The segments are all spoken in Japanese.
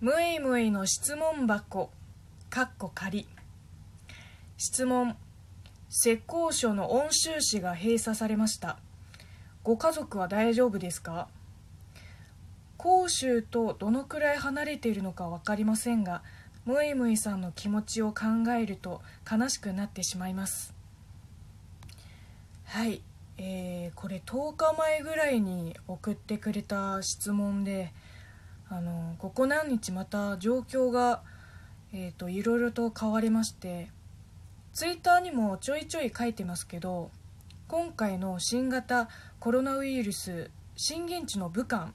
むいむいの質問箱かっこ仮。質問浙江省の温州市が閉鎖されましたご家族は大丈夫ですか広州とどのくらい離れているのか分かりませんがむいむいさんの気持ちを考えると悲しくなってしまいます。はい。えー、これ10日前ぐらいに送ってくれた質問であのここ何日また状況が、えーと、いろいろと変わりましてツイッターにもちょいちょい書いてますけど今回の新型コロナウイルス震源地の武漢、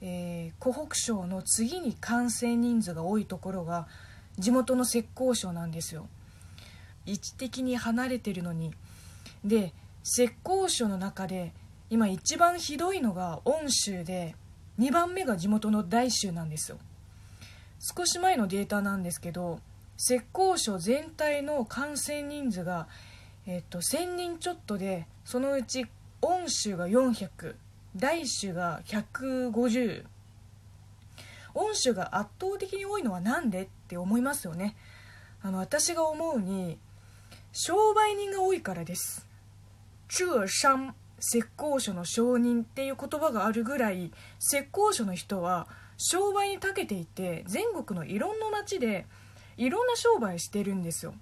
えー、湖北省の次に感染人数が多いところが地元の浙江省なんですよ。位置的に離れてるのに。で浙江省の中で今一番ひどいのが温州で2番目が地元の大州なんですよ。少し前のデータなんですけど浙江省全体の感染人数が、えっと、1000人ちょっとでそのうち温州が400大州が150温州が圧倒的に多いのは何でって思いますよね。あの私が思うに商売人が多いからです。浙商浙江省の商人っていう言葉があるぐらい浙江省の人は商売に長けていて全国のいろんな町でいろんな商売してるんですよ。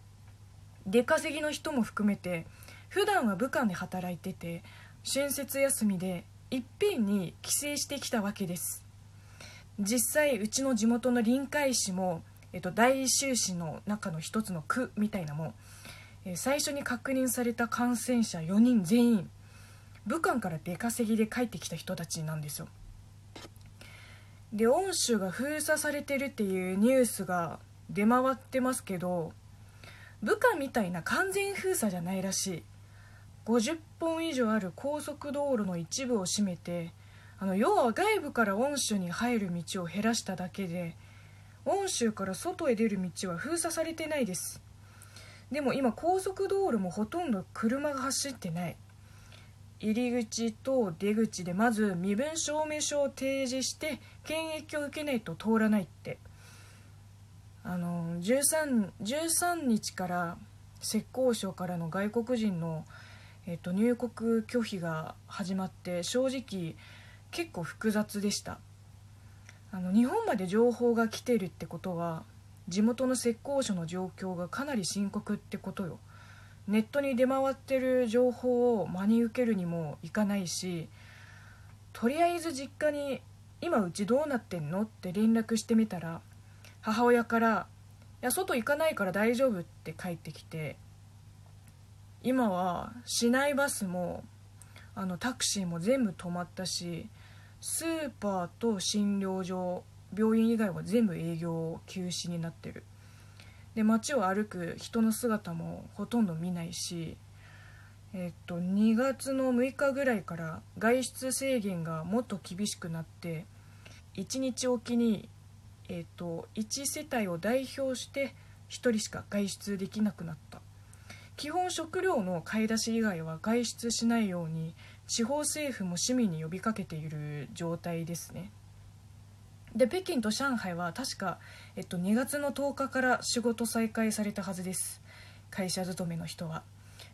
出稼ぎの人も含めて普段は武漢で働いてて春節休みでいっぺんに帰省してきたわけです。実際うちの地元の臨海市も、えっと、大州市の中の一つの区みたいなもん、最初に確認された感染者4人全員。武漢から出稼ぎで帰ってきた人たちなんですよ。で恩州が封鎖されてるっていうニュースが出回ってますけど武漢みたいな完全封鎖じゃないらしい。50本以上ある高速道路の一部を占めてあの要は外部から恩州に入る道を減らしただけで恩州から外へ出る道は封鎖されてないです。でも今高速道路もほとんど車が走ってない。入り口と出口でまず身分証明書を提示して検疫を受けないと通らないって。あの 13, 13日から浙江省からの外国人の、えっと、入国拒否が始まって正直結構複雑でした。あの日本まで情報が来てるってことは地元の浙江省の状況がかなり深刻ってことよ。ネットに出回ってる情報を真に受けるにもいかないしとりあえず実家に「今うちどうなってんの?」って連絡してみたら母親から「いや外行かないから大丈夫」って帰ってきて今は市内バスもあのタクシーも全部止まったしスーパーと診療所病院以外は全部営業休止になってるで街を歩く人の姿もほとんど見ないし、えっと、2月の6日ぐらいから外出制限がもっと厳しくなって1日おきに、えっと、1世帯を代表して1人しか外出できなくなった基本食料の買い出し以外は外出しないように地方政府も市民に呼びかけている状態ですね。で北京と上海は確か、えっと、2月の10日から仕事再開されたはずです。会社勤めの人は。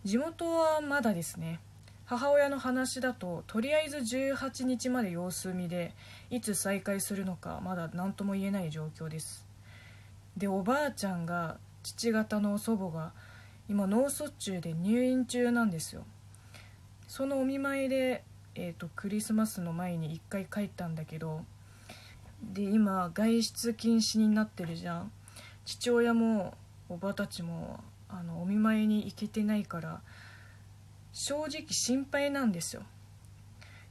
地元はまだですね。母親の話だととりあえず18日まで様子見でいつ再開するのかまだ何とも言えない状況です。でおばあちゃんが父方の祖母が今脳卒中で入院中なんですよ。そのお見舞いで、えーとクリスマスの前に1回帰ったんだけどで今外出禁止になってるじゃん。父親もおばたちもあのお見舞いに行けてないから正直心配なんですよ。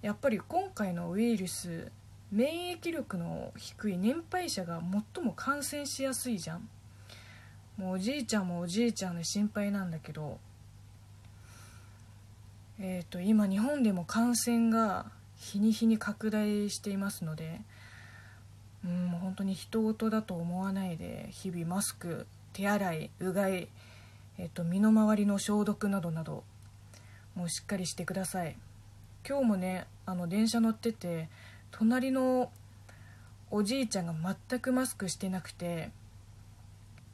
やっぱり今回のウイルス免疫力の低い年配者が最も感染しやすいじゃん。もうおじいちゃんもおじいちゃんで心配なんだけどえっ、ー、と今日本でも感染が日に日に拡大していますのでうん本当に人事だと思わないで日々マスク手洗いうがい、えっと、身の回りの消毒などなどもうしっかりしてください。今日もねあの電車乗ってて隣のおじいちゃんが全くマスクしてなくて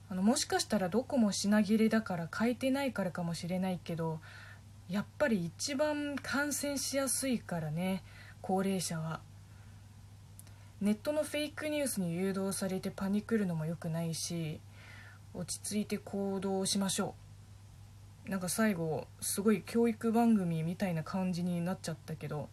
あのもしかしたらどこも品切れだから買えてないからかもしれないけどやっぱり一番感染しやすいからね高齢者は。ネットのフェイクニュースに誘導されてパニクるのも良くないし落ち着いて行動しましょう。なんか最後すごい教育番組みたいな感じになっちゃったけど